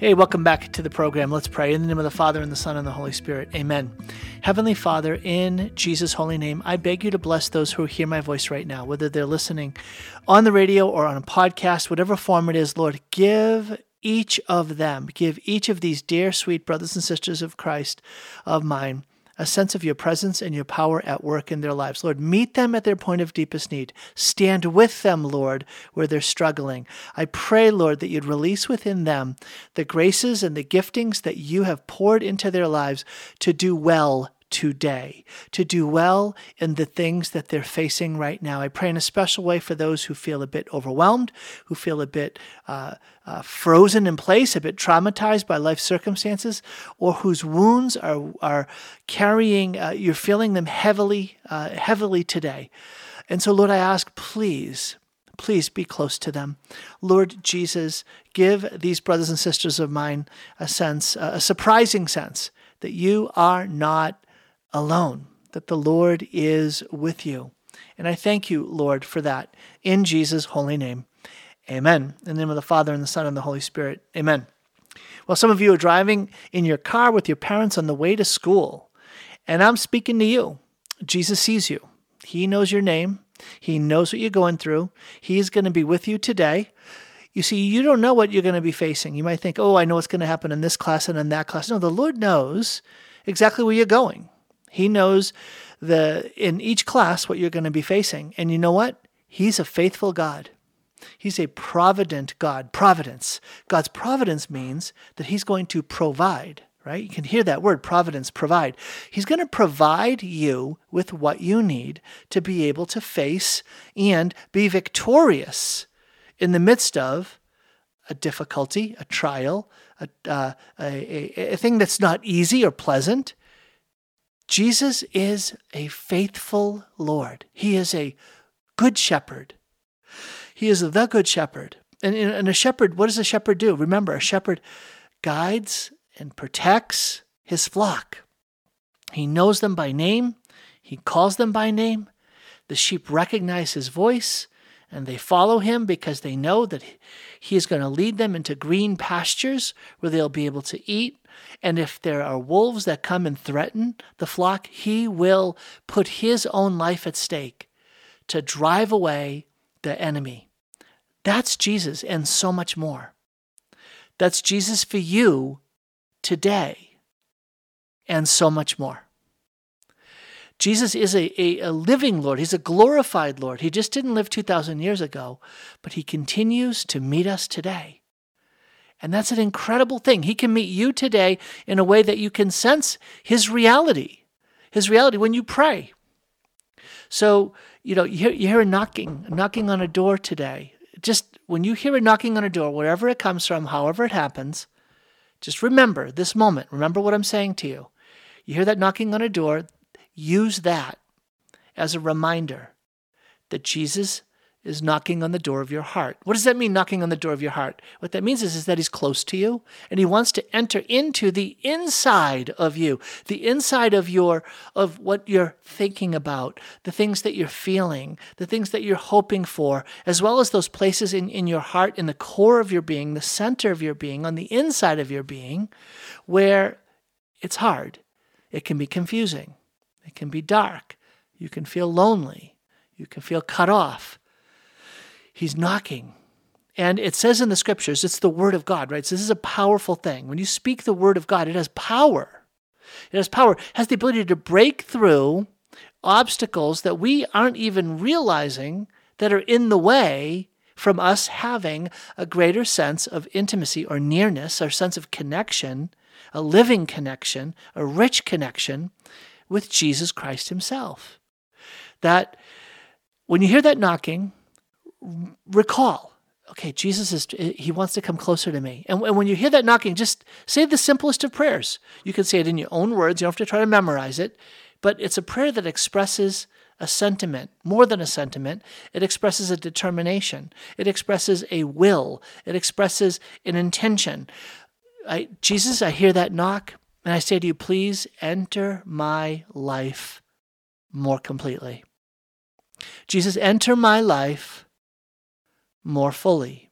Hey, welcome back to the program. Let's pray. In the name of the Father, and the Son, and the Holy Spirit. Amen. Heavenly Father, in Jesus' holy name, I beg you to bless those who hear my voice right now, whether they're listening on the radio or on a podcast, whatever form it is, Lord, give each of them, give each of these dear, sweet brothers and sisters of Christ of mine a sense of your presence and your power at work in their lives. Lord, meet them at their point of deepest need. Stand with them, Lord, where they're struggling. I pray, Lord, that you'd release within them the graces and the giftings that you have poured into their lives to do well today, to do well in the things that they're facing right now. I pray in a special way for those who feel a bit overwhelmed, who feel a bit uh, uh, frozen in place, a bit traumatized by life circumstances, or whose wounds are, are carrying, uh, you're feeling them heavily, uh, heavily today. And so, Lord, I ask, please, please be close to them. Lord Jesus, give these brothers and sisters of mine a sense, a surprising sense, that you are not alone, that the Lord is with you. And I thank you, Lord, for that. In Jesus' holy name. Amen. In the name of the Father, and the Son, and the Holy Spirit. Amen. Well, some of you are driving in your car with your parents on the way to school, and I'm speaking to you. Jesus sees you, He knows your name, He knows what you're going through. He's going to be with you today. You see, you don't know what you're going to be facing. You might think, oh, I know what's going to happen in this class and in that class. No, the Lord knows exactly where you're going. He knows the in each class what you're going to be facing. And you know what? He's a faithful God. He's a provident God. Providence. God's providence means that he's going to provide, right? You can hear that word, providence, provide. He's going to provide you with what you need to be able to face and be victorious in the midst of a difficulty, a trial, a, uh, a, a, a thing that's not easy or pleasant. Jesus is a faithful Lord. He is a good shepherd. He is the good shepherd. And, and a shepherd, what does a shepherd do? Remember, a shepherd guides and protects his flock. He knows them by name, he calls them by name. The sheep recognize his voice and they follow him because they know that he is going to lead them into green pastures where they'll be able to eat and if there are wolves that come and threaten the flock, he will put his own life at stake to drive away the enemy. That's Jesus and so much more. That's Jesus for you today and so much more. Jesus is a, a, a, living Lord. He's a glorified Lord. He just didn't live 2,000 years ago, but he continues to meet us today. And that's an incredible thing. He can meet you today in a way that you can sense his reality, his reality when you pray. So, you know, you hear, you hear a knocking, a knocking on a door today. Just when you hear a knocking on a door, wherever it comes from, however it happens, just remember this moment. Remember what I'm saying to you. You hear that knocking on a door, use that as a reminder that Jesus is knocking on the door of your heart. What does that mean, knocking on the door of your heart? What that means is, is that he's close to you and he wants to enter into the inside of you, the inside of your of what you're thinking about, the things that you're feeling, the things that you're hoping for, as well as those places in, in your heart, in the core of your being, the center of your being, on the inside of your being, where it's hard. It can be confusing. It can be dark. You can feel lonely. You can feel cut off He's knocking. And it says in the scriptures, it's the word of God, right? So this is a powerful thing. When you speak the word of God, it has power. It has power, it has the ability to break through obstacles that we aren't even realizing that are in the way from us having a greater sense of intimacy or nearness, our sense of connection, a living connection, a rich connection with Jesus Christ Himself. That when you hear that knocking, recall okay jesus is he wants to come closer to me. And, and when you hear that knocking just say the simplest of prayers. You can say it in your own words. You don't have to try to memorize it but it's a prayer that expresses a sentiment more than a sentiment. It expresses a determination. It expresses a will. It expresses an intention. I, jesus i hear that knock and i say to you please enter my life more completely. Jesus enter my life more fully.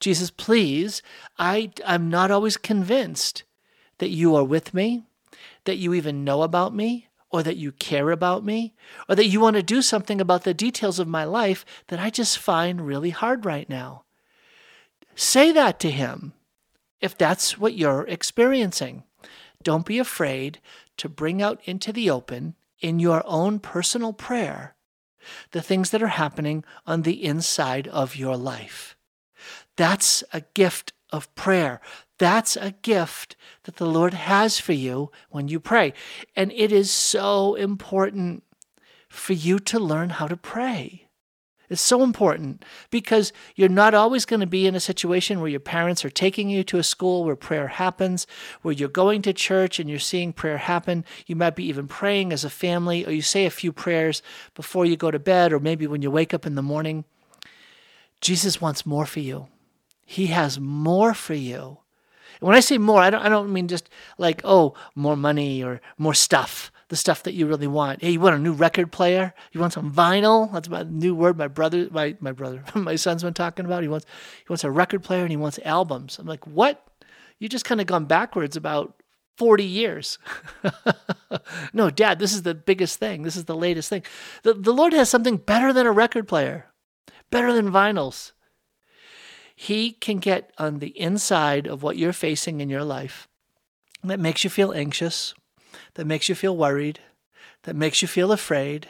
Jesus, please, I, I'm not always convinced that you are with me, that you even know about me, or that you care about me, or that you want to do something about the details of my life that I just find really hard right now. Say that to him if that's what you're experiencing. Don't be afraid to bring out into the open in your own personal prayer the things that are happening on the inside of your life. That's a gift of prayer. That's a gift that the Lord has for you when you pray. And it is so important for you to learn how to pray. It's so important because you're not always going to be in a situation where your parents are taking you to a school where prayer happens, where you're going to church and you're seeing prayer happen. You might be even praying as a family, or you say a few prayers before you go to bed, or maybe when you wake up in the morning. Jesus wants more for you. He has more for you. And when I say more, I don't, I don't mean just like, oh, more money or more stuff the stuff that you really want. Hey, you want a new record player? You want some vinyl? That's my new word. My brother, my my brother, my son's been talking about. He wants he wants a record player and he wants albums. I'm like, what? You just kind of gone backwards about 40 years. no, Dad, this is the biggest thing. This is the latest thing. The, the Lord has something better than a record player, better than vinyls. He can get on the inside of what you're facing in your life that makes you feel anxious, that makes you feel worried, that makes you feel afraid,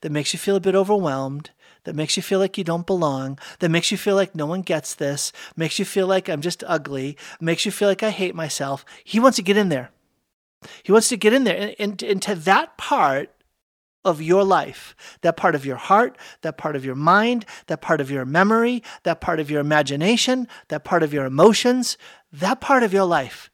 that makes you feel a bit overwhelmed, that makes you feel like you don't belong, that makes you feel like no one gets this, makes you feel like I'm just ugly, makes you feel like I hate myself. He wants to get in there. He wants to get in there and, into that part of your life, that part of your heart, that part of your mind, that part of your memory, that part of your imagination, that part of your emotions, that part of your life.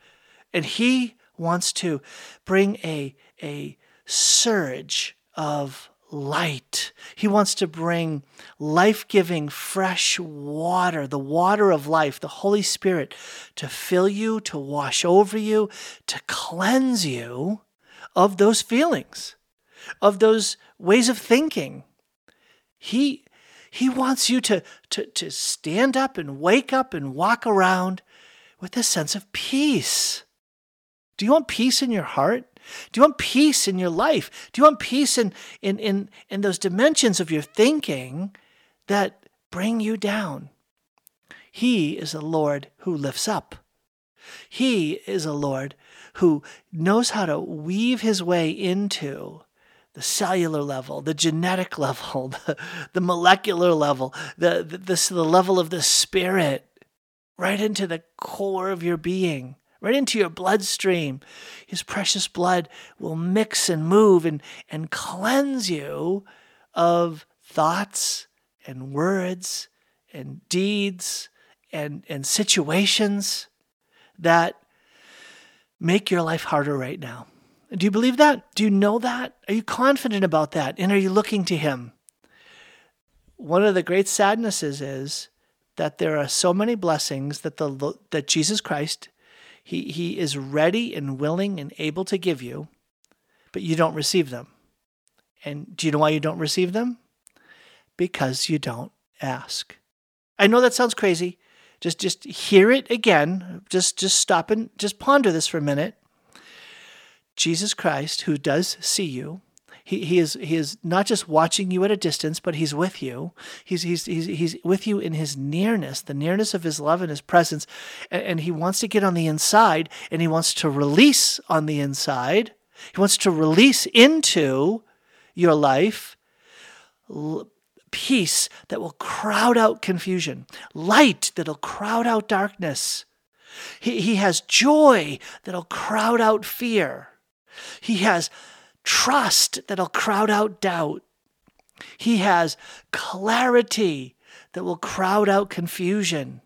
And He wants to bring a, a surge of light. He wants to bring life giving, fresh water, the water of life, the Holy Spirit, to fill you, to wash over you, to cleanse you of those feelings, of those ways of thinking. He, he wants you to, to, to stand up and wake up and walk around with a sense of peace do you want peace in your heart? Do you want peace in your life? Do you want peace in, in, in, in those dimensions of your thinking that bring you down? He is a Lord who lifts up. He is a Lord who knows how to weave his way into the cellular level, the genetic level, the, the molecular level, the, the, the, the level of the spirit, right into the core of your being right into your bloodstream. His precious blood will mix and move and, and cleanse you of thoughts and words and deeds and, and situations that make your life harder right now. Do you believe that? Do you know that? Are you confident about that? And are you looking to Him? One of the great sadnesses is that there are so many blessings that the that Jesus Christ he, he is ready and willing and able to give you, but you don't receive them. And do you know why you don't receive them? Because you don't ask. I know that sounds crazy. Just just hear it again. Just just stop and just ponder this for a minute. Jesus Christ, who does see you, he, he is he is not just watching you at a distance, but he's with you. He's he's he's, he's with you in his nearness, the nearness of his love and his presence, and, and he wants to get on the inside, and he wants to release on the inside. He wants to release into your life peace that will crowd out confusion, light that'll crowd out darkness. He, he has joy that'll crowd out fear. He has trust that'll crowd out doubt. He has clarity that will crowd out confusion.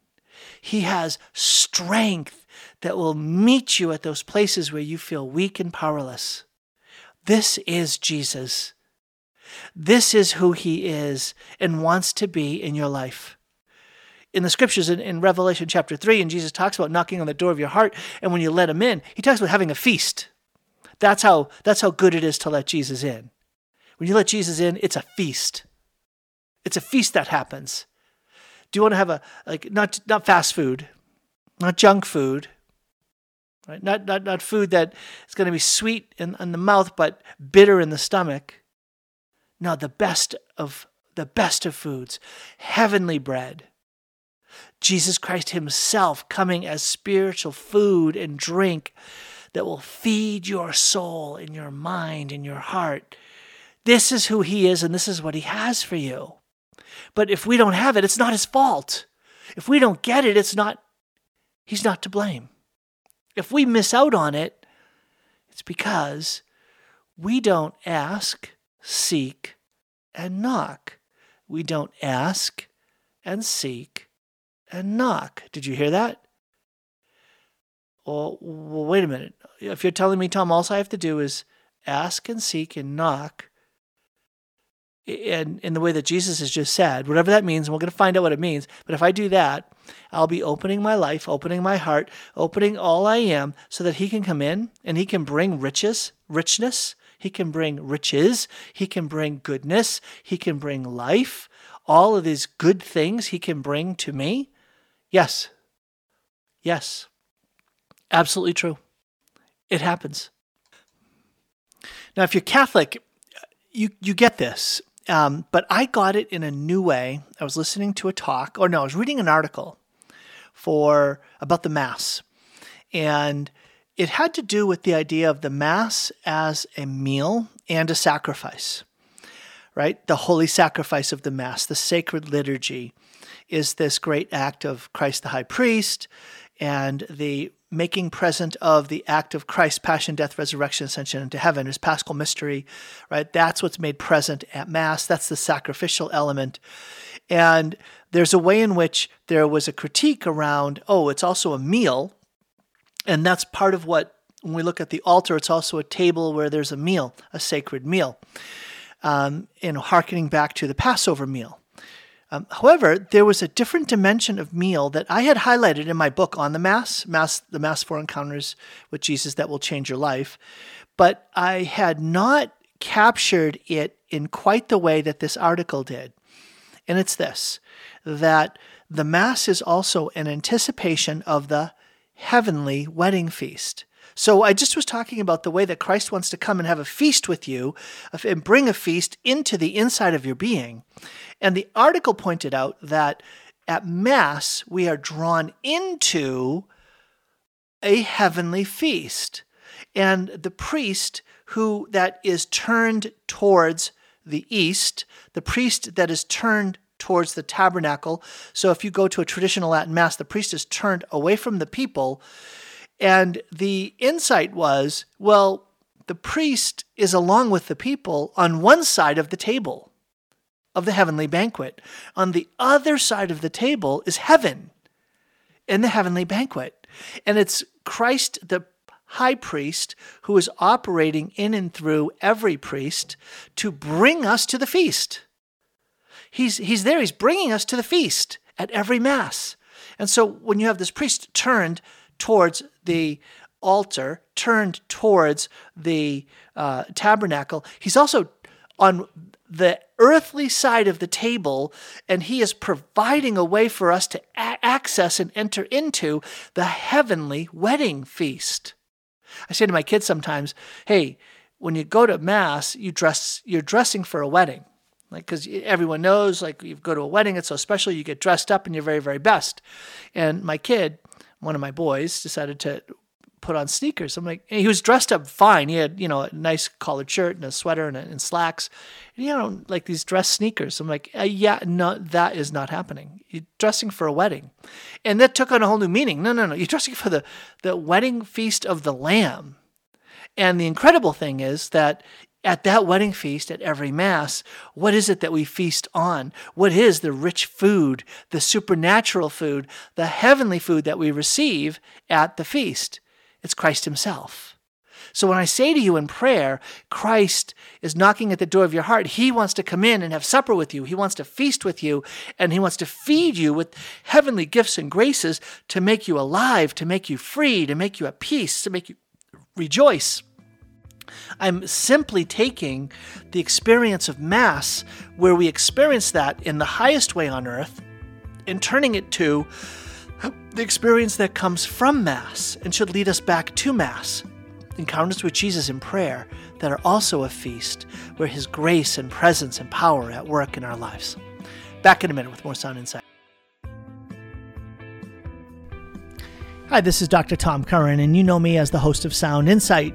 He has strength that will meet you at those places where you feel weak and powerless. This is Jesus. This is who he is and wants to be in your life. In the scriptures in, in, Revelation chapter 3, and Jesus talks about knocking on the door of your heart, and when you let him in, he talks about having a feast. That's how that's how good it is to let Jesus in. When you let Jesus in, it's a feast. It's a feast that happens. Do you want to have a like not not fast food, not junk food, right? Not not not food that is going to be sweet in, in the mouth but bitter in the stomach. No, the best of the best of foods, heavenly bread. Jesus Christ Himself coming as spiritual food and drink that will feed your soul and your mind and your heart. This is who He is, and this is what He has for you. But if we don't have it, it's not His fault. If we don't get it, it's not, He's not to blame. If we miss out on it, it's because we don't ask, seek, and knock. We don't ask and seek and knock. Did you hear that? Well, well, wait a minute. If you're telling me, Tom, all I have to do is ask and seek and knock, and in the way that Jesus has just said, whatever that means, and we're going to find out what it means. But if I do that, I'll be opening my life, opening my heart, opening all I am so that He can come in and He can bring riches, richness. He can bring riches. He can bring goodness. He can bring life. All of these good things He can bring to me. Yes. Yes. Absolutely true. It happens. Now, if you're Catholic, you, you get this. Um, but I got it in a new way. I was listening to a talk, or no, I was reading an article for about the Mass. And it had to do with the idea of the Mass as a meal and a sacrifice, right? The holy sacrifice of the Mass, the sacred liturgy, is this great act of Christ the high priest and the making present of the act of Christ's passion, death, resurrection, ascension into heaven, is paschal mystery, right? That's what's made present at Mass. That's the sacrificial element. And there's a way in which there was a critique around, oh, it's also a meal. And that's part of what, when we look at the altar, it's also a table where there's a meal, a sacred meal. Um, and harkening back to the Passover meal. Um, however, there was a different dimension of meal that I had highlighted in my book on the Mass, Mass, the Mass for Encounters with Jesus that will change your life, but I had not captured it in quite the way that this article did. And it's this that the Mass is also an anticipation of the heavenly wedding feast. So I just was talking about the way that Christ wants to come and have a feast with you and bring a feast into the inside of your being. And the article pointed out that at Mass, we are drawn into a heavenly feast. And the priest who that is turned towards the east, the priest that is turned towards the tabernacle. So if you go to a traditional Latin Mass, the priest is turned away from the people. And the insight was well, the priest is along with the people on one side of the table of the heavenly banquet. On the other side of the table is heaven in the heavenly banquet. And it's Christ, the high priest, who is operating in and through every priest to bring us to the feast. He's, he's there, he's bringing us to the feast at every Mass. And so when you have this priest turned towards the altar, turned towards the uh, tabernacle, he's also on the earthly side of the table, and He is providing a way for us to a- access and enter into the heavenly wedding feast. I say to my kids sometimes, hey, when you go to mass, you dress, you're dressing for a wedding. Like, because everyone knows, like, you go to a wedding, it's so special, you get dressed up in your very, very best. And my kid, one of my boys, decided to put on sneakers. I'm like, he was dressed up fine. He had, you know, a nice collared shirt and a sweater and, and slacks. And, you know, like these dress sneakers. I'm like, uh, yeah, no, that is not happening. You're dressing for a wedding. And that took on a whole new meaning. No, no, no. You're dressing for the, the wedding feast of the Lamb. And the incredible thing is that at that wedding feast, at every Mass, what is it that we feast on? What is the rich food, the supernatural food, the heavenly food that we receive at the feast? It's Christ Himself. So when I say to you in prayer, Christ is knocking at the door of your heart, He wants to come in and have supper with you. He wants to feast with you, and He wants to feed you with heavenly gifts and graces to make you alive, to make you free, to make you at peace, to make you rejoice. I'm simply taking the experience of Mass, where we experience that in the highest way on earth, and turning it to the experience that comes from Mass and should lead us back to Mass. Encounters with Jesus in prayer that are also a feast where His grace and presence and power are at work in our lives. Back in a minute with more Sound Insight. Hi, this is Dr. Tom Curran, and you know me as the host of Sound Insight.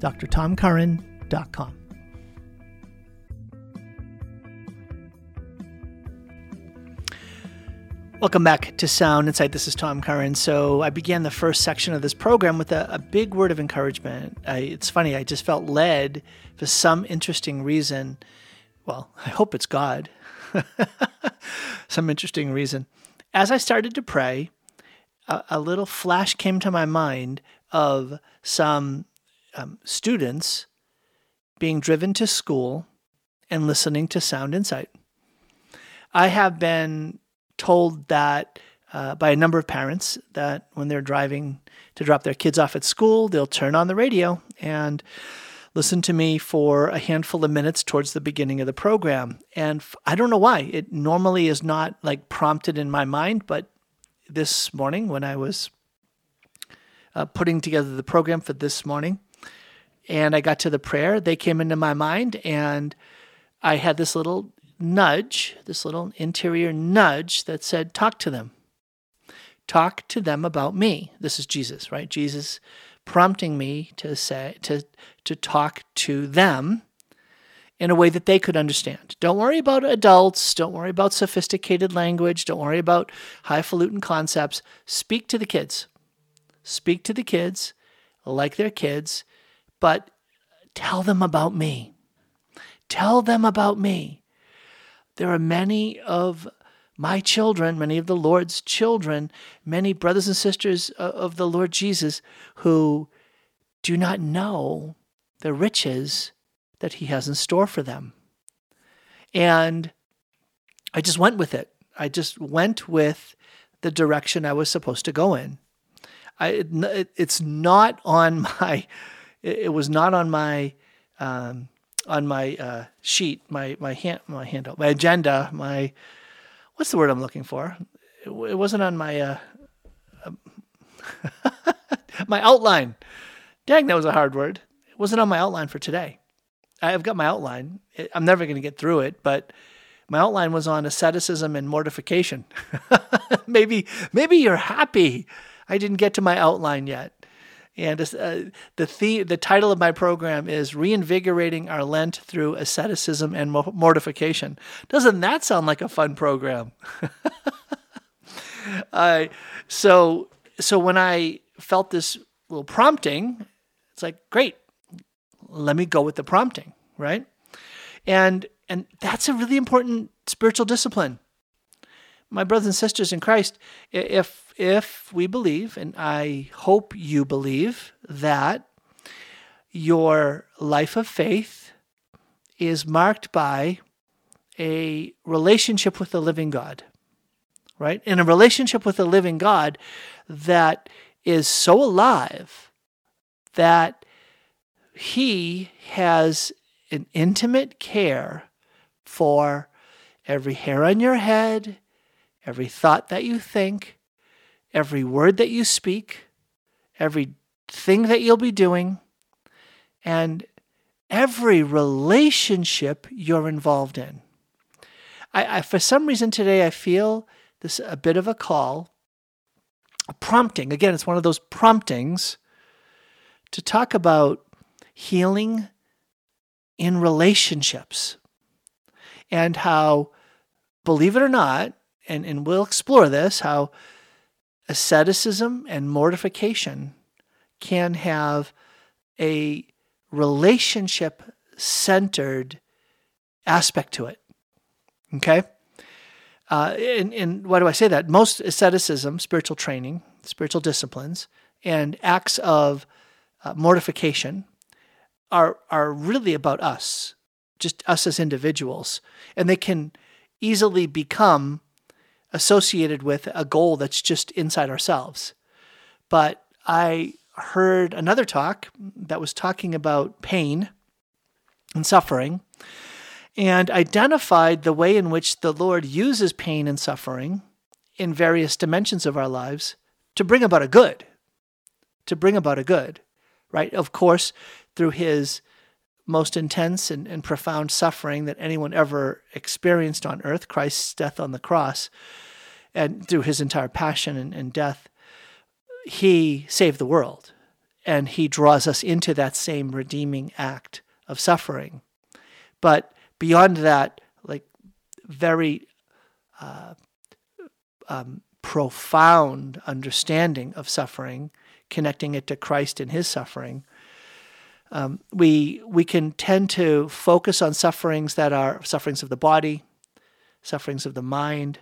drtomcurran.com. Welcome back to Sound Insight. This is Tom Curran. So, I began the first section of this program with a, a big word of encouragement. I, it's funny, I just felt led for some interesting reason. Well, I hope it's God. some interesting reason. As I started to pray, a, a little flash came to my mind of some um, students being driven to school and listening to Sound Insight. I have been told that uh, by a number of parents that when they're driving to drop their kids off at school, they'll turn on the radio and listen to me for a handful of minutes towards the beginning of the program. And I don't know why. It normally is not like prompted in my mind, but this morning when I was uh, putting together the program for this morning, and I got to the prayer, they came into my mind, and I had this little nudge, this little interior nudge that said, Talk to them. Talk to them about me. This is Jesus, right? Jesus prompting me to say, to, to talk to them in a way that they could understand. Don't worry about adults. Don't worry about sophisticated language. Don't worry about highfalutin concepts. Speak to the kids. Speak to the kids like they're kids, but tell them about me. Tell them about me. There are many of my children, many of the Lord's children, many brothers and sisters uh, of the Lord Jesus who do not know the riches that He has in store for them. And I just went with it. I just went with the direction I was supposed to go in. I, it, it's not on my, it was not on my um, on my uh, sheet, my my hand, my handout, my agenda, my what's the word I'm looking for? It, it wasn't on my uh, uh, my outline. Dang, that was a hard word. It wasn't on my outline for today. I've got my outline. I'm never going to get through it, but my outline was on asceticism and mortification. maybe maybe you're happy I didn't get to my outline yet. And uh, the the title of my program is "Reinvigorating Our Lent Through Asceticism and Mortification." Doesn't that sound like a fun program? uh, so, so when I felt this little prompting, it's like, great, let me go with the prompting, right? And and that's a really important spiritual discipline. My brothers and sisters in Christ, if if we believe, and I hope you believe, that your life of faith is marked by a relationship with the living God, right? In a relationship with the living God that is so alive that He has an intimate care for every hair on your head, every thought that you think, every word that you speak, every thing that you'll be doing, and every relationship you're involved in. I, I, for some reason today, I feel this a bit of a call, a prompting. Again, it's one of those promptings to talk about healing in relationships and how, believe it or not, and, and we'll explore this, how asceticism and mortification can have a relationship centered aspect to it. Okay? Uh, and, and why do I say that? Most asceticism, spiritual training, spiritual disciplines, and acts of uh, mortification are are really about us, just us as individuals, and they can easily become associated with a goal that's just inside ourselves. But I heard another talk that was talking about pain and suffering and identified the way in which the Lord uses pain and suffering in various dimensions of our lives to bring about a good, to bring about a good, right? Of course, through his most intense and, and profound suffering that anyone ever experienced on earth, Christ's death on the cross, and through his entire passion and, and death, he saved the world. And he draws us into that same redeeming act of suffering. But beyond that, like very uh, um, profound understanding of suffering, connecting it to Christ and his suffering, um, we we can tend to focus on sufferings that are sufferings of the body, sufferings of the mind,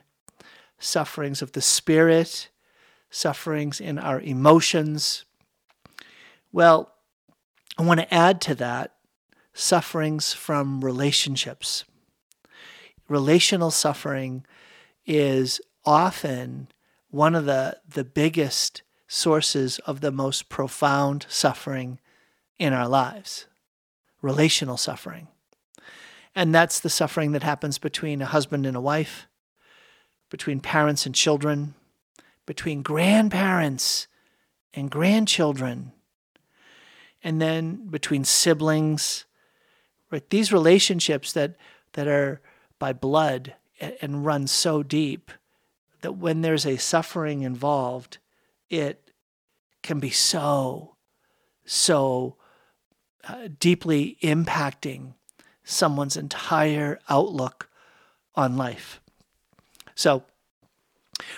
sufferings of the spirit, sufferings in our emotions. Well, I want to add to that sufferings from relationships. Relational suffering is often one of the, the biggest sources of the most profound suffering in our lives relational suffering. And that's the suffering that happens between a husband and a wife, between parents and children, between grandparents and grandchildren, and then between siblings. Right? These relationships that, that are by blood and run so deep that when there's a suffering involved, it can be so, so uh, deeply impacting someone's entire outlook on life. So,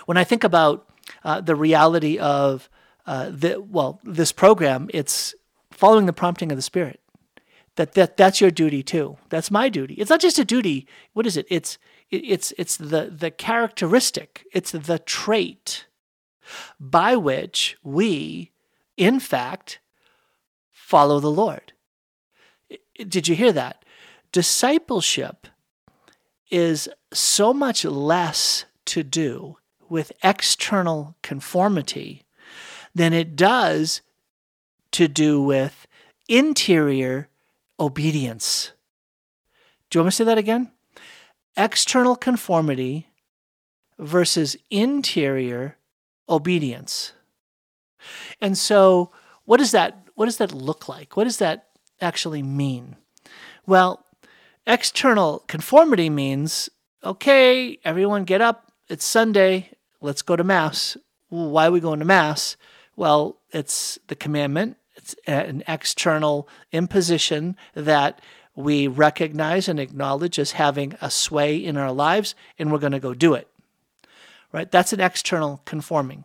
when I think about uh, the reality of uh, the well, this program, it's following the prompting of the Spirit. That that that's your duty too. That's my duty. It's not just a duty. What is it? It's it, it's it's the the characteristic. It's the trait by which we, in fact, follow the Lord. Did you hear that? Discipleship is so much less to do with external conformity than it does to do with interior obedience. Do you want me to say that again? External conformity versus interior obedience. And so, what does that what does that look like? What does that actually mean? Well, external conformity means okay, everyone get up. It's Sunday. Let's go to Mass. Why are we going to Mass? Well, it's the commandment, it's an external imposition that we recognize and acknowledge as having a sway in our lives, and we're going to go do it. Right? That's an external conforming.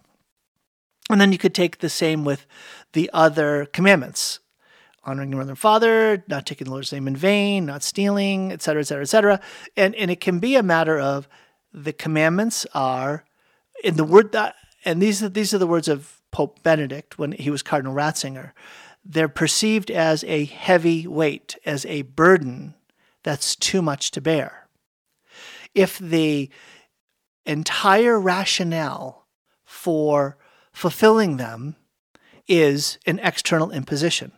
And then you could take the same with the other commandments honoring your mother and father, not taking the Lord's name in vain, not stealing, etc., etc., etc. And and it can be a matter of the commandments are in the word that, and these are these are the words of Pope Benedict when he was Cardinal Ratzinger. They're perceived as a heavy weight, as a burden that's too much to bear. If the entire rationale for fulfilling them is an external imposition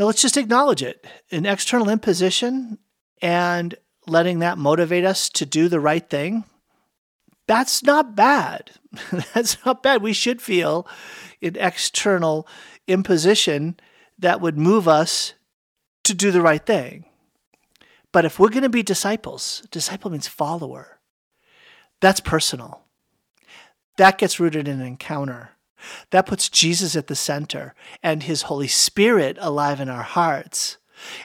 now let's just acknowledge it an external imposition and letting that motivate us to do the right thing. That's not bad. That's not bad. We should feel an external imposition that would move us to do the right thing. But if we're going to be disciples, disciple means follower. That's personal. That gets rooted in an encounter. That puts Jesus at the center and his Holy Spirit alive in our hearts.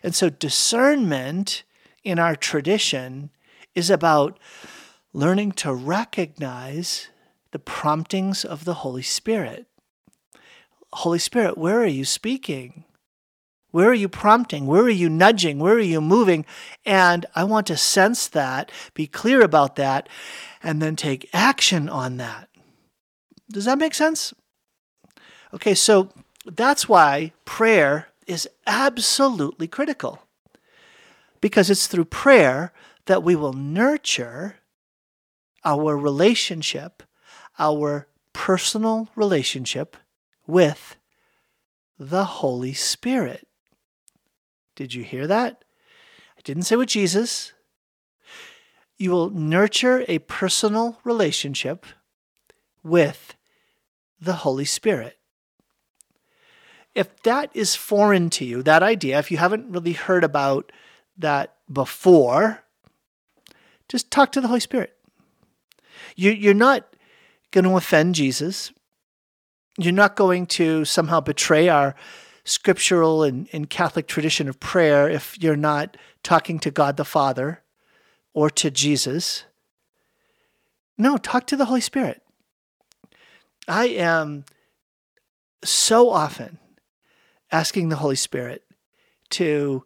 And so discernment in our tradition is about learning to recognize the promptings of the Holy Spirit. Holy Spirit, where are you speaking? Where are you prompting? Where are you nudging? Where are you moving? And I want to sense that, be clear about that, and then take action on that. Does that make sense? Okay, so that's why prayer is absolutely critical. Because it's through prayer that we will nurture our relationship, our personal relationship with the Holy Spirit. Did you hear that? I didn't say with Jesus. You will nurture a personal relationship with the Holy Spirit. If that is foreign to you, that idea, if you haven't really heard about that before, just talk to the Holy Spirit. You, are not going to offend Jesus. You're not going to somehow betray our scriptural and, and Catholic tradition of prayer if you're not talking to God the Father or to Jesus. No, talk to the Holy Spirit. I am so often asking the Holy Spirit to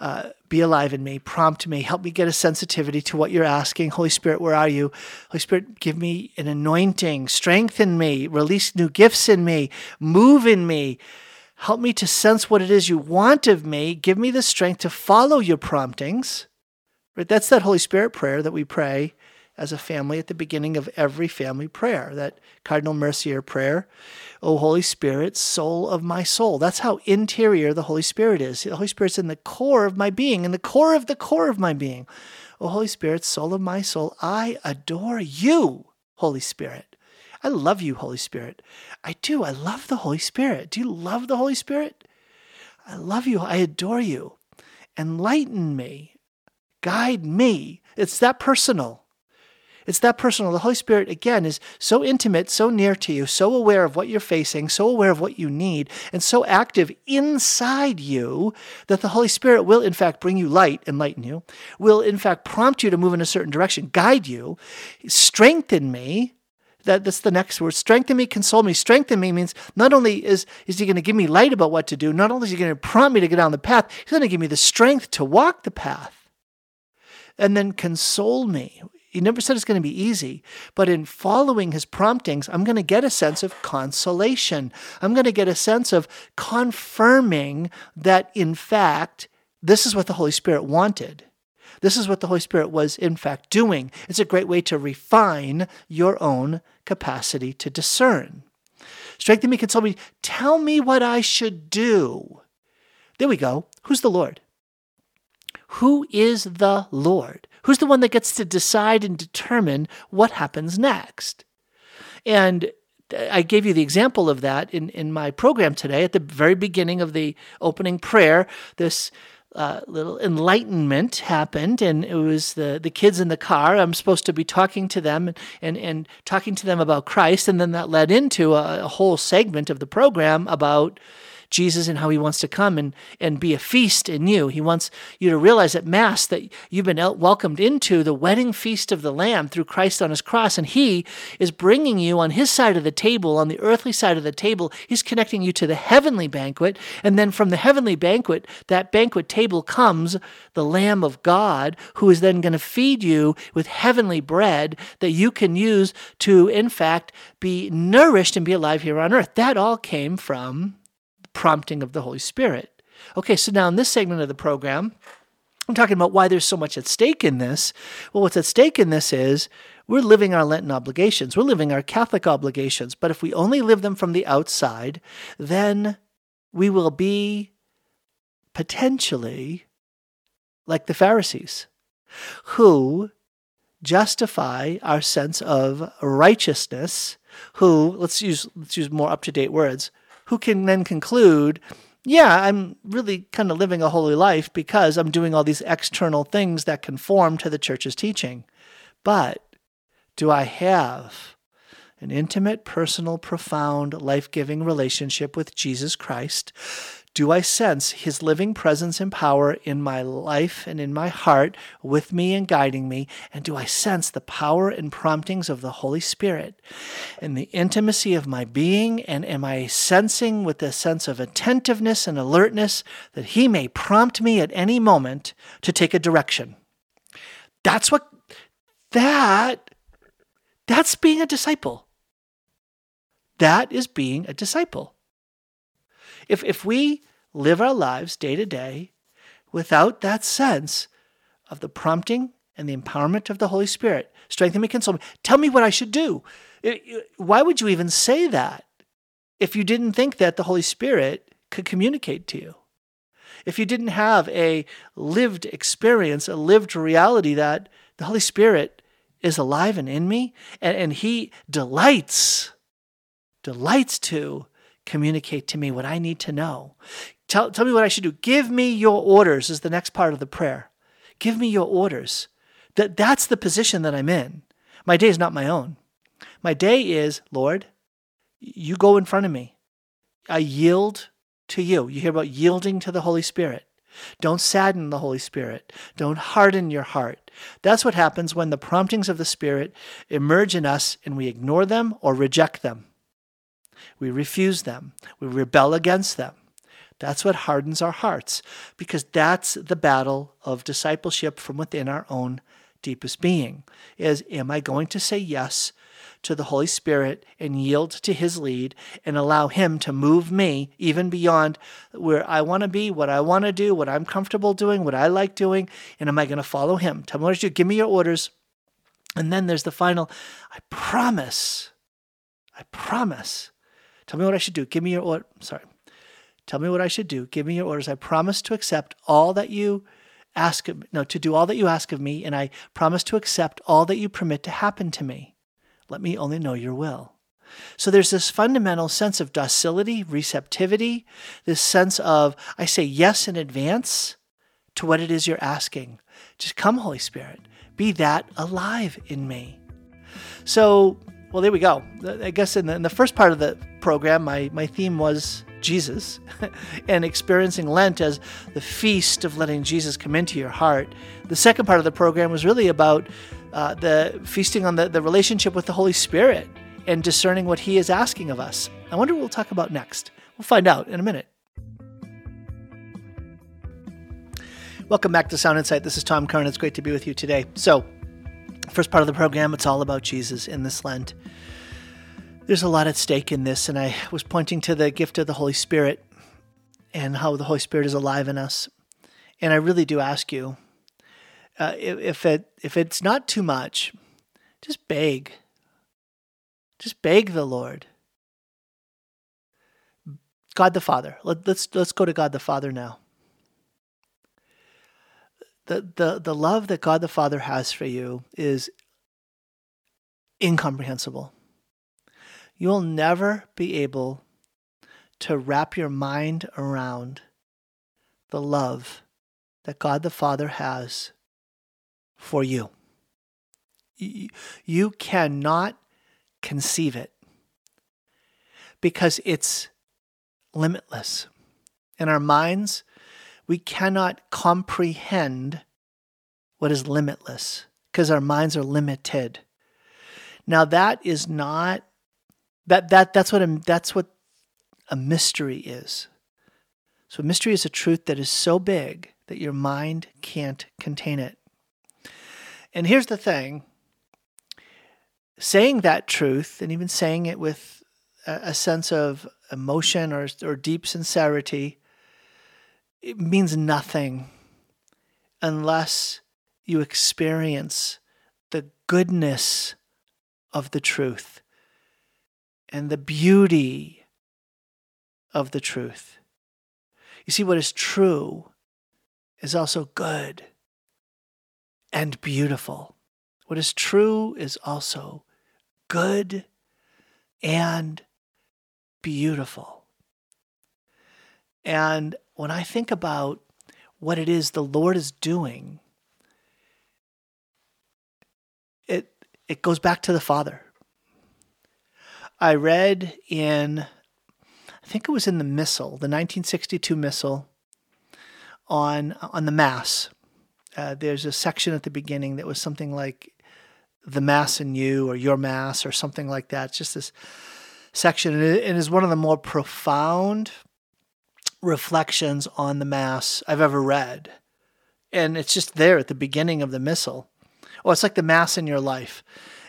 uh, be alive in me, prompt me, help me get a sensitivity to what you're asking. Holy Spirit, where are you? Holy Spirit, give me an anointing, strengthen me, release new gifts in me, move in me. Help me to sense what it is you want of me. Give me the strength to follow your promptings. Right? That's that Holy Spirit prayer that we pray as a family at the beginning of every family prayer, that Cardinal Mercier prayer. O Holy Spirit, soul of my soul. That's how interior the Holy Spirit is. The Holy Spirit's in the core of my being, in the core of the core of my being. O Holy Spirit, soul of my soul, I adore you, Holy Spirit. I love you, Holy Spirit. I do. I love the Holy Spirit. Do you love the Holy Spirit? I love you. I adore you. Enlighten me. Guide me. It's that personal. It's that personal. The Holy Spirit, again, is so intimate, so near to you, so aware of what you're facing, so aware of what you need, and so active inside you that the Holy Spirit will, in fact, bring you light, enlighten you, will, in fact, prompt you to move in a certain direction, guide you, strengthen me. That, that's the next word. Strengthen me, console me. Strengthen me means not only is, is he going to give me light about what to do, not only is he going to prompt me to get down the path, he's going to give me the strength to walk the path. And then console me he never said it's going to be easy, but in following his promptings, I'm going to get a sense of consolation. I'm going to get a sense of confirming that, in fact, this is what the Holy Spirit wanted. This is what the Holy Spirit was, in fact, doing. It's a great way to refine your own capacity to discern. Strengthen me, console me, tell me what I should do. There we go. Who's the Lord? Who is the Lord? Who's the one that gets to decide and determine what happens next? And I gave you the example of that in, in my program today at the very beginning of the opening prayer. This uh, little enlightenment happened, and it was the, the kids in the car. I'm supposed to be talking to them and, and, and talking to them about Christ, and then that led into a, a whole segment of the program about Jesus and how he wants to come and, and be a feast in you. He wants you to realize at Mass that you've been welcomed into the wedding feast of the Lamb through Christ on his cross. And he is bringing you on his side of the table, on the earthly side of the table. He's connecting you to the heavenly banquet. And then from the heavenly banquet, that banquet table comes the Lamb of God, who is then going to feed you with heavenly bread that you can use to, in fact, be nourished and be alive here on earth. That all came from prompting of the Holy Spirit. Okay, so now in this segment of the program, I'm talking about why there's so much at stake in this. Well, what's at stake in this is we're living our Lenten obligations, we're living our Catholic obligations, but if we only live them from the outside, then we will be potentially like the Pharisees, who justify our sense of righteousness, who, let's use, let's use more up to date words, who can then conclude, yeah, I'm really kind of living a holy life because I'm doing all these external things that conform to the church's teaching. But do I have an intimate, personal, profound, life giving relationship with Jesus Christ? Do I sense his living presence and power in my life and in my heart with me and guiding me? And do I sense the power and promptings of the Holy Spirit in the intimacy of my being? And am I sensing with a sense of attentiveness and alertness that he may prompt me at any moment to take a direction? That's what that that's being a disciple. That is being a disciple. If, if we live our lives day to day without that sense of the prompting and the empowerment of the Holy Spirit, strengthen me, console me, tell me what I should do. Why would you even say that if you didn't think that the Holy Spirit could communicate to you? If you didn't have a lived experience, a lived reality that the Holy Spirit is alive and in me, and, and He delights, delights to communicate to me what I need to know. Tell, tell me what I should do. Give me your orders, is the next part of the prayer. Give me your orders. That, that's the position that I'm in. My day is not my own. My day is, Lord, you go in front of me. I yield to you. You hear about yielding to the Holy Spirit. Don't sadden the Holy Spirit. Don't harden your heart. That's what happens when the promptings of the Spirit emerge in us and we ignore them or reject them. We refuse them. We rebel against them. That's what hardens our hearts because that's the battle of discipleship from within our own deepest being is am I going to say yes to the Holy Spirit and yield to his lead and allow him to move me even beyond where I want to be, what I want to do, what I'm comfortable doing, what I like doing, and am I going to follow him? Tell me what you. Give me your orders. And then there's the final I promise. I promise Tell me what I should do. Give me your order. Sorry. Tell me what I should do. Give me your orders. I promise to accept all that you ask of no, to do all that you ask of me, and I promise to accept all that you permit to happen to me. Let me only know your will. So there's this fundamental sense of docility, receptivity, this sense of I say yes in advance to what it is you're asking. Just come, Holy Spirit. Be that alive in me. So well, there we go. I guess in the, in the first part of the program, my, my theme was Jesus and experiencing Lent as the feast of letting Jesus come into your heart. The second part of the program was really about uh, the feasting on the, the relationship with the Holy Spirit and discerning what He is asking of us. I wonder what we'll talk about next. We'll find out in a minute. Welcome back to Sound Insight. This is Tom Curran. It's great to be with you today. So, first part of the program, it's all about Jesus in this Lent. There's a lot at stake in this, and I was pointing to the gift of the Holy Spirit and how the Holy Spirit is alive in us. And I really do ask you, uh, if it if it's not too much, just beg. Just beg the Lord. God the Father. Let, let's let's go to God the Father now the, the, the love that God the Father has for you is incomprehensible. You will never be able to wrap your mind around the love that God the Father has for you. You cannot conceive it because it's limitless. In our minds, we cannot comprehend what is limitless because our minds are limited. Now that is not that that that's what a, that's what a mystery is. So a mystery is a truth that is so big that your mind can't contain it. And here's the thing saying that truth and even saying it with a, a sense of emotion or, or deep sincerity it means nothing unless you experience the goodness of the truth and the beauty of the truth. You see, what is true is also good and beautiful. What is true is also good and beautiful. And when I think about what it is the Lord is doing, it it goes back to the Father. I read in I think it was in the missal, the 1962 missal on on the mass. Uh, there's a section at the beginning that was something like the mass in you or your mass or something like that. It's just this section, and it is one of the more profound reflections on the mass I've ever read. And it's just there at the beginning of the missal. Oh, it's like the mass in your life.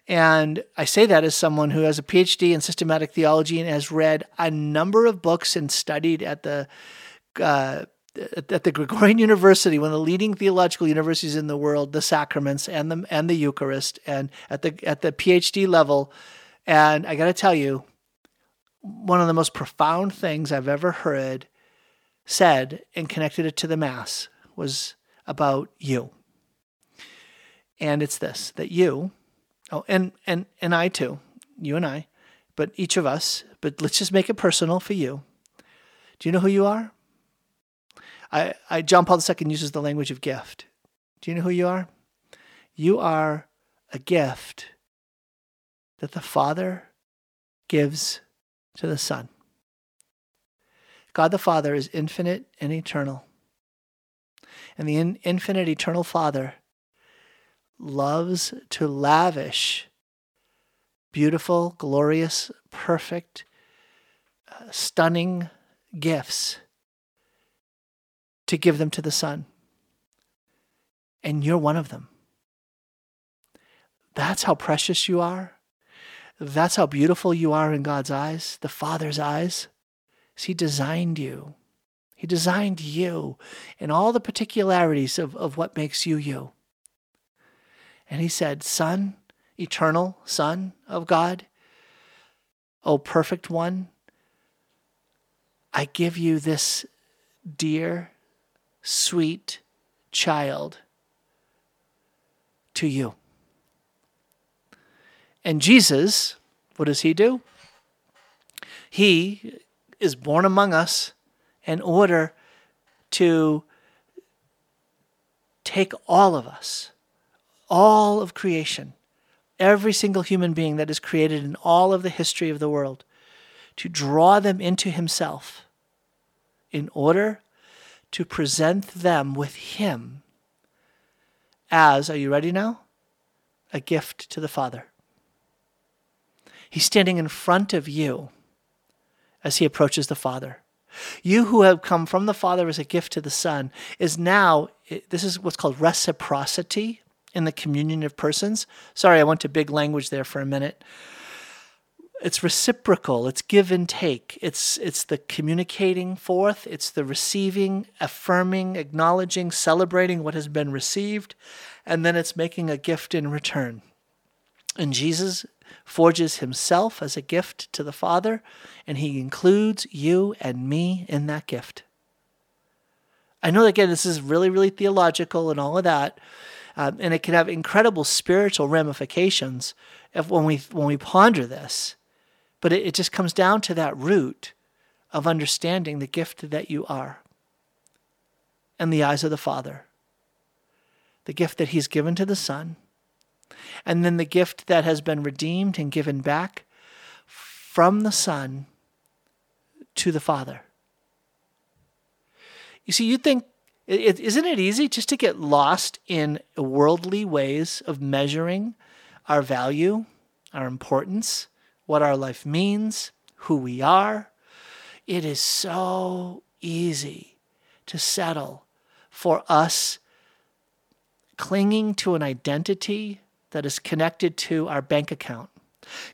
And I say that as someone who has a PhD in systematic theology and has read a number of books and studied at the uh, at the Gregorian University, one of the leading theological universities in the world, the sacraments and the and the Eucharist, and at the at the PhD level. And I got to tell you, one of the most profound things I've ever heard said and connected it to the Mass was about you. And it's this that you Oh, and and and I too, you and I, but each of us. But let's just make it personal for you. Do you know who you are? I, I John Paul II uses the language of gift. Do you know who you are? You are a gift that the Father gives to the Son. God the Father is infinite and eternal. And the in, infinite eternal Father loves to lavish beautiful, glorious, perfect, uh, stunning gifts to give them to the Son. And you're one of them. That's how precious you are. That's how beautiful you are in God's eyes, the Father's eyes. He designed you. He designed you and all the particularities of, of what makes you you. And he said, Son, eternal Son of God, O perfect one, I give you this dear, sweet child to you. And Jesus, what does he do? He is born among us in order to take all of us all of creation, every single human being that is created in all of the history of the world, to draw them into Himself in order to present them with Him as, are you ready now? A gift to the Father. He's standing in front of you as He approaches the Father. You who have come from the Father as a gift to the Son is now, this is what's called reciprocity in the communion of persons. Sorry, I went to big language there for a minute. It's reciprocal, it's give and take. It's it's the communicating forth, it's the receiving, affirming, acknowledging, celebrating what has been received, and then it's making a gift in return. And Jesus forges himself as a gift to the Father, and he includes you and me in that gift. I know, again, this is really, really theological and all of that, um, and it can have incredible spiritual ramifications if, when we when we ponder this. But it, it just comes down to that root of understanding the gift that you are in the eyes of the Father, the gift that He's given to the Son, and then the gift that has been redeemed and given back from the Son to the Father. You see, you think isn't it easy just to get lost in worldly ways of measuring our value, our importance, what our life means, who we are? It is so easy to settle for us clinging to an identity that is connected to our bank account,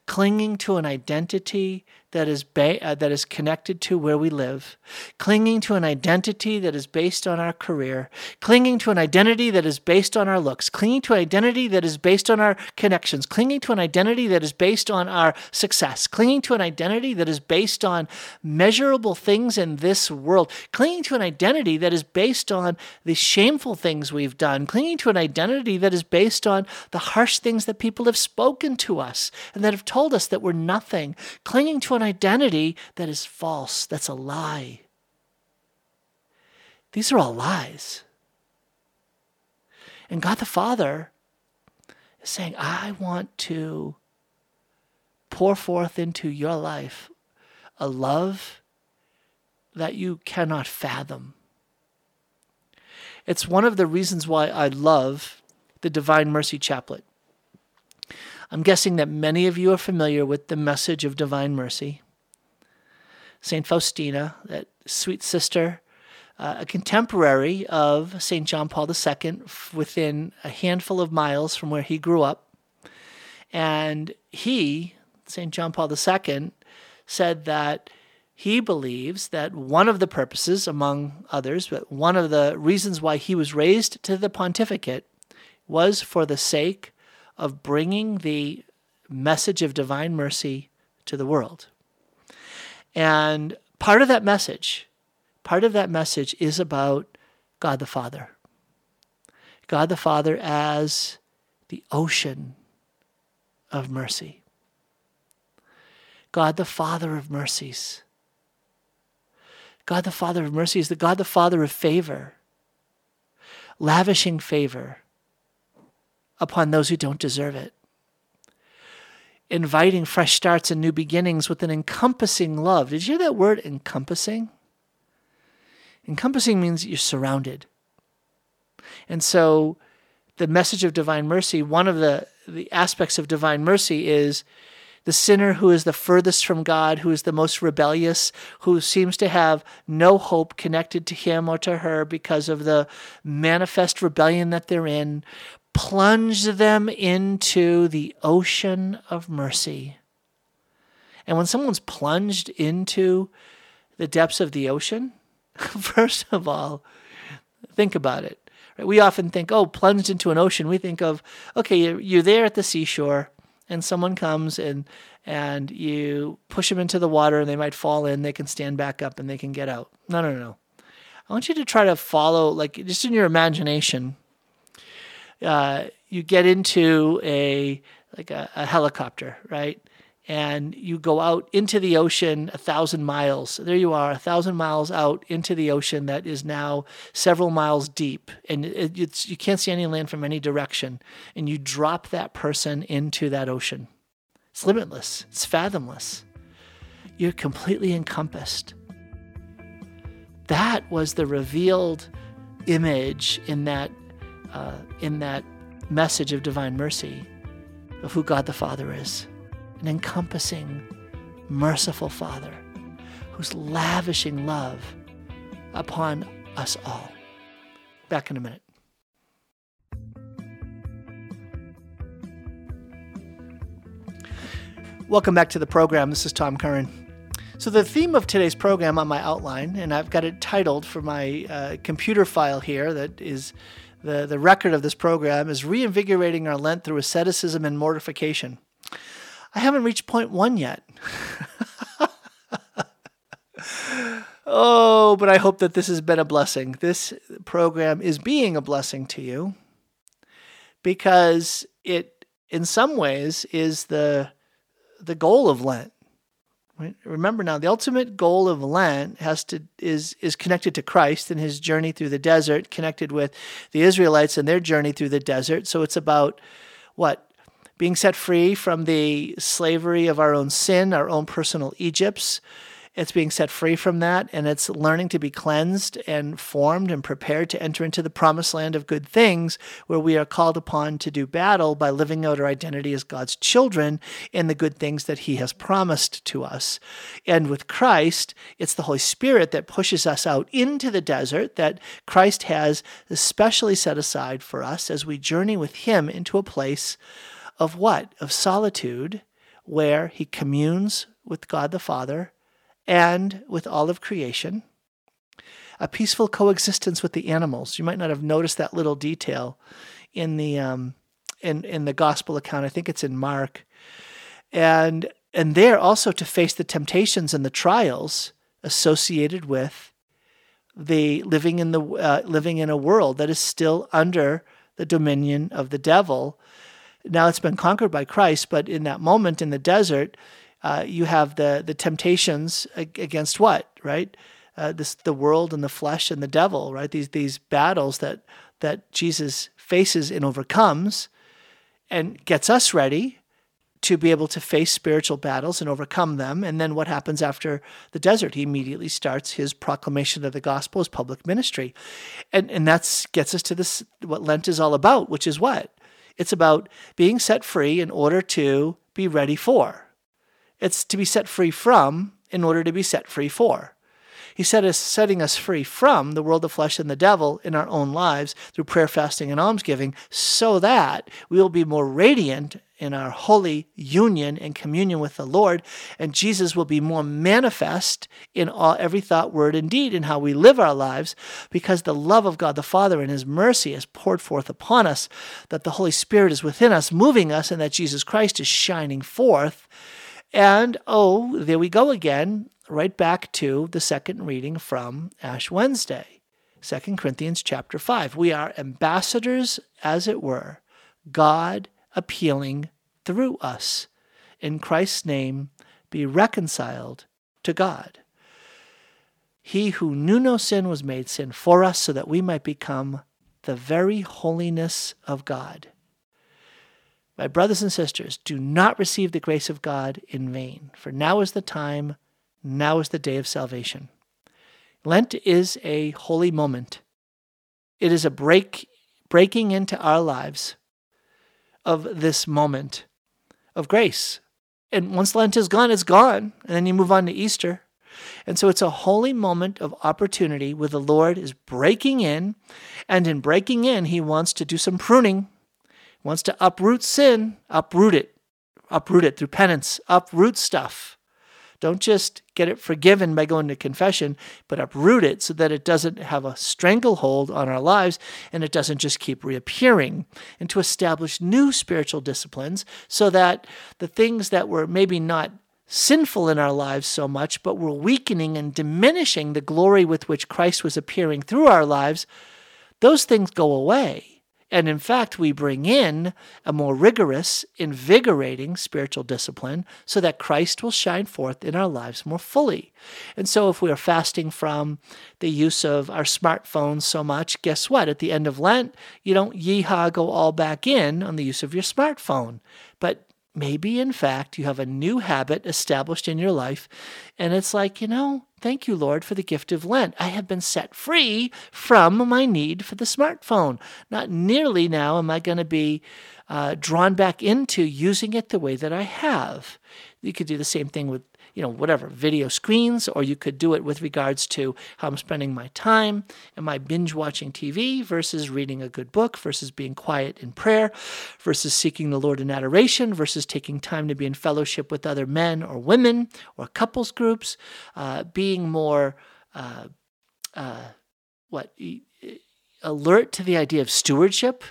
clinging to an identity that is ba- uh, that is connected to where we live, clinging to an identity that is based on our career, clinging to an identity that is based on our looks, clinging to an identity that is based on our connections, clinging to an identity that is based on our success, clinging to an identity that is based on measurable things in this world, clinging to an identity that is based on the shameful things we've done, clinging to an identity that is based on the harsh things that people have spoken to us and that have told us that we're nothing, clinging to an identity that is false, that's a lie. These are all lies. And God the Father is saying, I want to pour forth into your life a love that you cannot fathom. It's one of the reasons why I love the Divine Mercy Chaplet. I'm guessing that many of you are familiar with the message of Divine Mercy. St. Faustina, that sweet sister, uh, a contemporary of St. John Paul II, within a handful of miles from where he grew up. And he, St. John Paul II, said that he believes that one of the purposes, among others, but one of the reasons why he was raised to the pontificate was for the sake of bringing the message of divine mercy to the world. And part of that message, part of that message is about God the Father. God the Father as the ocean of mercy. God the Father of mercies. God the Father of mercy is the God the Father of favor, lavishing favor upon those who don't deserve it, inviting fresh starts and new beginnings with an encompassing love. Did you hear that word, encompassing? Encompassing means you're surrounded. And so, the message of divine mercy, one of the, the aspects of divine mercy is the sinner who is the furthest from God, who is the most rebellious, who seems to have no hope connected to him or to her because of the manifest rebellion that they're in, plunge them into the ocean of mercy. And when someone's plunged into the depths of the ocean, first of all, think about it. We often think, oh, plunged into an ocean. We think of, okay, you're there at the seashore and someone comes and and you push them into the water and they might fall in, they can stand back up and they can get out. No, no, no. I want you to try to follow, like just in your imagination. Uh, you get into a like a, a helicopter, right? and you go out into the ocean a thousand miles. There you are, a thousand miles out into the ocean that is now several miles deep, and it, you can't see any land from any direction. And you drop that person into that ocean. It's limitless, it's fathomless. You're completely encompassed. That was the revealed image in that, uh, in that message of divine mercy of who God the Father is an encompassing, merciful Father who's lavishing love upon us all. Back in a minute. Welcome back to the program. This is Tom Curran. So, the theme of today's program on my outline, and I've got it titled for my uh, computer file here that is the, the record of this program, is Reinvigorating Our Lent Through Asceticism and Mortification. I haven't reached point one yet. oh, but I hope that this has been a blessing. This program is being a blessing to you because it, in some ways, is the the goal of Lent. Right? Remember now, the ultimate goal of Lent has to is is connected to Christ and his journey through the desert, connected with the Israelites and their journey through the desert. So it's about what being set free from the slavery of our own sin, our own personal Egypts. It's being set free from that, and it's learning to be cleansed and formed and prepared to enter into the promised land of good things, where we are called upon to do battle by living out our identity as God's children in the good things that He has promised to us. And with Christ, it's the Holy Spirit that pushes us out into the desert that Christ has especially set aside for us as we journey with Him into a place of what? Of solitude, where he communes with God the Father and with all of creation. A peaceful coexistence with the animals. You might not have noticed that little detail in the um, in in the gospel account. I think it's in Mark, and and there also to face the temptations and the trials associated with the living in the uh, living in a world that is still under the dominion of the devil now it's been conquered by Christ, but in that moment in the desert, uh, you have the the temptations against what, right? Uh, this the world and the flesh and the devil, right? These these battles that that Jesus faces and overcomes, and gets us ready to be able to face spiritual battles and overcome them. And then what happens after the desert? He immediately starts his proclamation of the gospel, his public ministry. And, and that gets us to this, what Lent is all about, which is what? It's about being set free in order to be ready for. It's to be set free from in order to be set free for. He set us, setting us free from the world of flesh and the devil in our own lives through prayer, fasting, and almsgiving, so that we will be more radiant in our holy union and communion with the Lord, and Jesus will be more manifest in all every thought, word, and deed in how we live our lives, because the love of God the Father and His mercy is poured forth upon us, that the Holy Spirit is within us, moving us, and that Jesus Christ is shining forth. And oh, there we go again right back to the second reading from Ash Wednesday, 2 Corinthians chapter 5. We are ambassadors, as it were, God appealing through us. In Christ's name, be reconciled to God. He who knew no sin was made sin for us so that we might become the very holiness of God. My brothers and sisters, do not receive the grace of God in vain, for now is the time now is the day of salvation. Lent is a holy moment. It is a break breaking into our lives of this moment of grace. And once Lent is gone, it's gone. And then you move on to Easter. And so it's a holy moment of opportunity where the Lord is breaking in. And in breaking in, he wants to do some pruning, wants to uproot sin, uproot it, uproot it through penance, uproot stuff. Don't just get it forgiven by going to confession, but uproot it so that it doesn't have a stranglehold on our lives and it doesn't just keep reappearing. And to establish new spiritual disciplines so that the things that were maybe not sinful in our lives so much, but were weakening and diminishing the glory with which Christ was appearing through our lives, those things go away. And in fact, we bring in a more rigorous, invigorating spiritual discipline so that Christ will shine forth in our lives more fully. And so, if we are fasting from the use of our smartphones so much, guess what? At the end of Lent, you don't yeehaw go all back in on the use of your smartphone. But maybe, in fact, you have a new habit established in your life, and it's like, you know, Thank you, Lord, for the gift of Lent. I have been set free from my need for the smartphone. Not nearly now am I going to be uh, drawn back into using it the way that I have. You could do the same thing with you know, whatever, video screens, or you could do it with regards to how I'm spending my time. Am I binge watching TV versus reading a good book versus being quiet in prayer versus seeking the Lord in adoration versus taking time to be in fellowship with other men or women or couples groups, uh, being more, uh, uh, what, alert to the idea of stewardship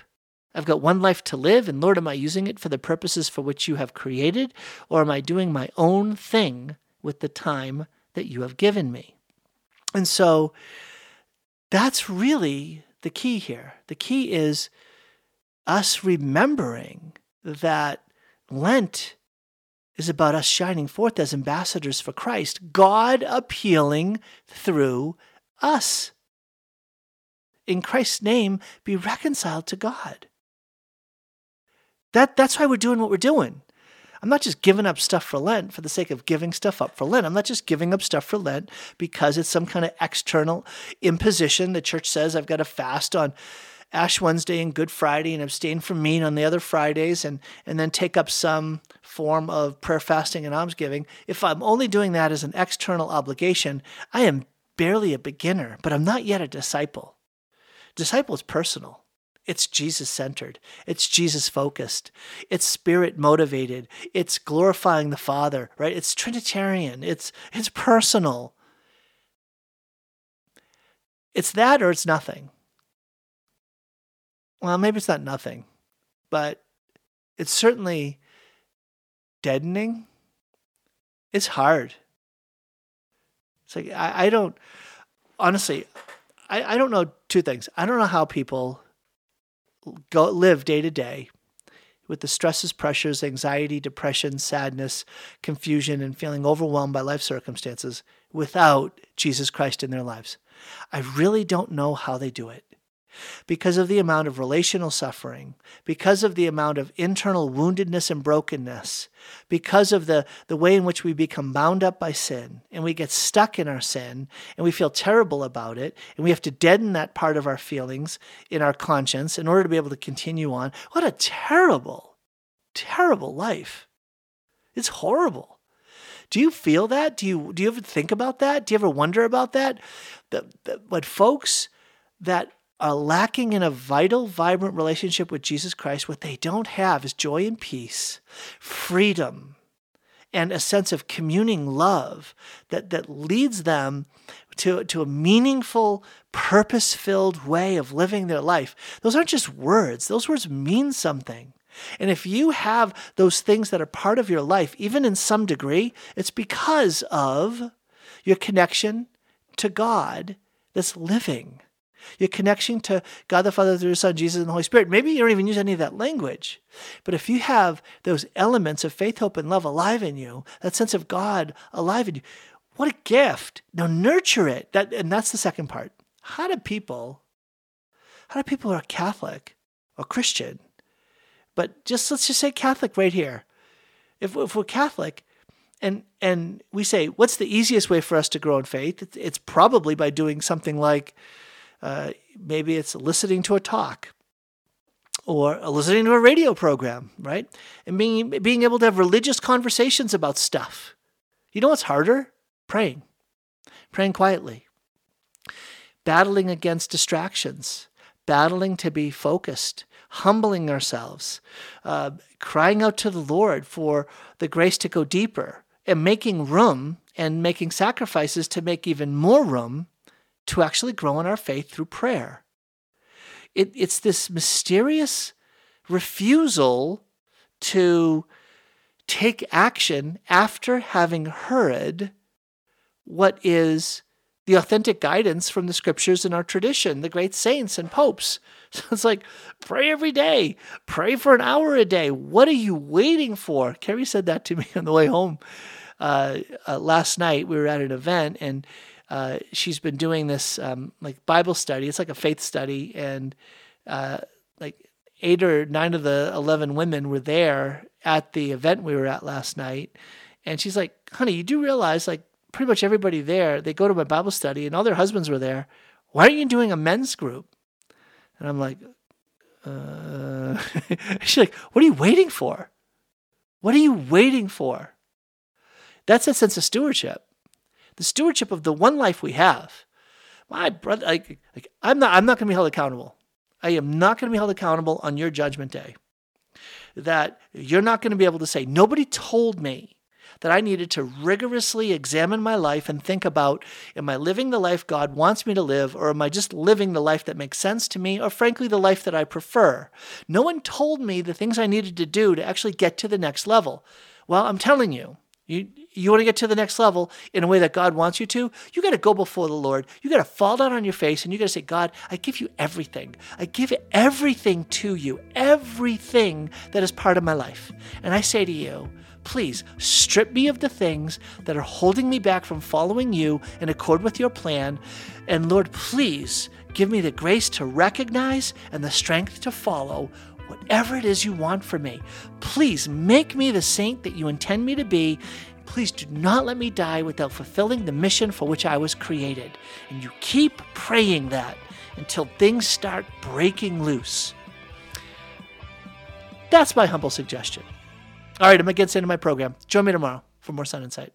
I've got one life to live, and Lord, am I using it for the purposes for which you have created, or am I doing my own thing with the time that you have given me? And so that's really the key here. The key is us remembering that Lent is about us shining forth as ambassadors for Christ, God appealing through us. In Christ's name, be reconciled to God. That that's why we're doing what we're doing. I'm not just giving up stuff for Lent for the sake of giving stuff up for Lent. I'm not just giving up stuff for Lent because it's some kind of external imposition. The church says I've got to fast on Ash Wednesday and Good Friday and abstain from meat on the other Fridays and, and then take up some form of prayer, fasting, and almsgiving. If I'm only doing that as an external obligation, I am barely a beginner, but I'm not yet a disciple. Disciple is personal. It's Jesus centered. It's Jesus focused. It's spirit motivated. It's glorifying the Father, right? It's Trinitarian. It's, it's personal. It's that or it's nothing. Well, maybe it's not nothing, but it's certainly deadening. It's hard. It's like, I, I don't, honestly, I, I don't know two things. I don't know how people go live day to day with the stresses, pressures, anxiety, depression, sadness, confusion, and feeling overwhelmed by life circumstances without Jesus Christ in their lives. I really don't know how they do it. Because of the amount of relational suffering, because of the amount of internal woundedness and brokenness, because of the, the way in which we become bound up by sin and we get stuck in our sin and we feel terrible about it and we have to deaden that part of our feelings in our conscience in order to be able to continue on. What a terrible, terrible life. It's horrible. Do you feel that? Do you do you ever think about that? Do you ever wonder about that? The, the, what folks that are lacking in a vital, vibrant relationship with Jesus Christ, what they don't have is joy and peace, freedom, and a sense of communing love that, that leads them to, to a meaningful, purpose filled way of living their life. Those aren't just words, those words mean something. And if you have those things that are part of your life, even in some degree, it's because of your connection to God that's living your connection to God the Father through His Son, Jesus, and the Holy Spirit. Maybe you don't even use any of that language. But if you have those elements of faith, hope, and love alive in you, that sense of God alive in you, what a gift. Now nurture it. That and that's the second part. How do people, how do people who are Catholic or Christian, but just let's just say Catholic right here. If, if we're Catholic, and and we say, what's the easiest way for us to grow in faith? It's, it's probably by doing something like uh, maybe it's listening to a talk or listening to a radio program, right? And being, being able to have religious conversations about stuff. You know what's harder? Praying. Praying quietly. Battling against distractions. Battling to be focused. Humbling ourselves. Uh, crying out to the Lord for the grace to go deeper. And making room and making sacrifices to make even more room to actually grow in our faith through prayer. It, it's this mysterious refusal to take action after having heard what is the authentic guidance from the scriptures and our tradition, the great saints and popes. So it's like, pray every day, pray for an hour a day. What are you waiting for? Carrie said that to me on the way home uh, uh, last night. We were at an event and uh, she's been doing this um, like Bible study. It's like a faith study, and uh, like eight or nine of the eleven women were there at the event we were at last night. And she's like, "Honey, you do realize like pretty much everybody there they go to my Bible study, and all their husbands were there. Why aren't you doing a men's group?" And I'm like, uh, she's like, "What are you waiting for? What are you waiting for?" That's a sense of stewardship the stewardship of the one life we have. My brother, like, I'm not, I'm not going to be held accountable. I am not going to be held accountable on your judgment day. That you're not going to be able to say, nobody told me that I needed to rigorously examine my life and think about am I living the life God wants me to live, or am I just living the life that makes sense to me, or frankly, the life that I prefer? No one told me the things I needed to do to actually get to the next level. Well, I'm telling you, you, you want to get to the next level in a way that God wants you to, you got to go before the Lord. You got to fall down on your face and you got to say, God, I give you everything. I give everything to you, everything that is part of my life. And I say to you, please strip me of the things that are holding me back from following you in accord with your plan. And Lord, please give me the grace to recognize and the strength to follow whatever it is you want for me. Please make me the saint that you intend me to be. Please do not let me die without fulfilling the mission for which I was created. And you keep praying that until things start breaking loose. That's my humble suggestion. All right, I'm against the end of my program. Join me tomorrow for more Sound Insight.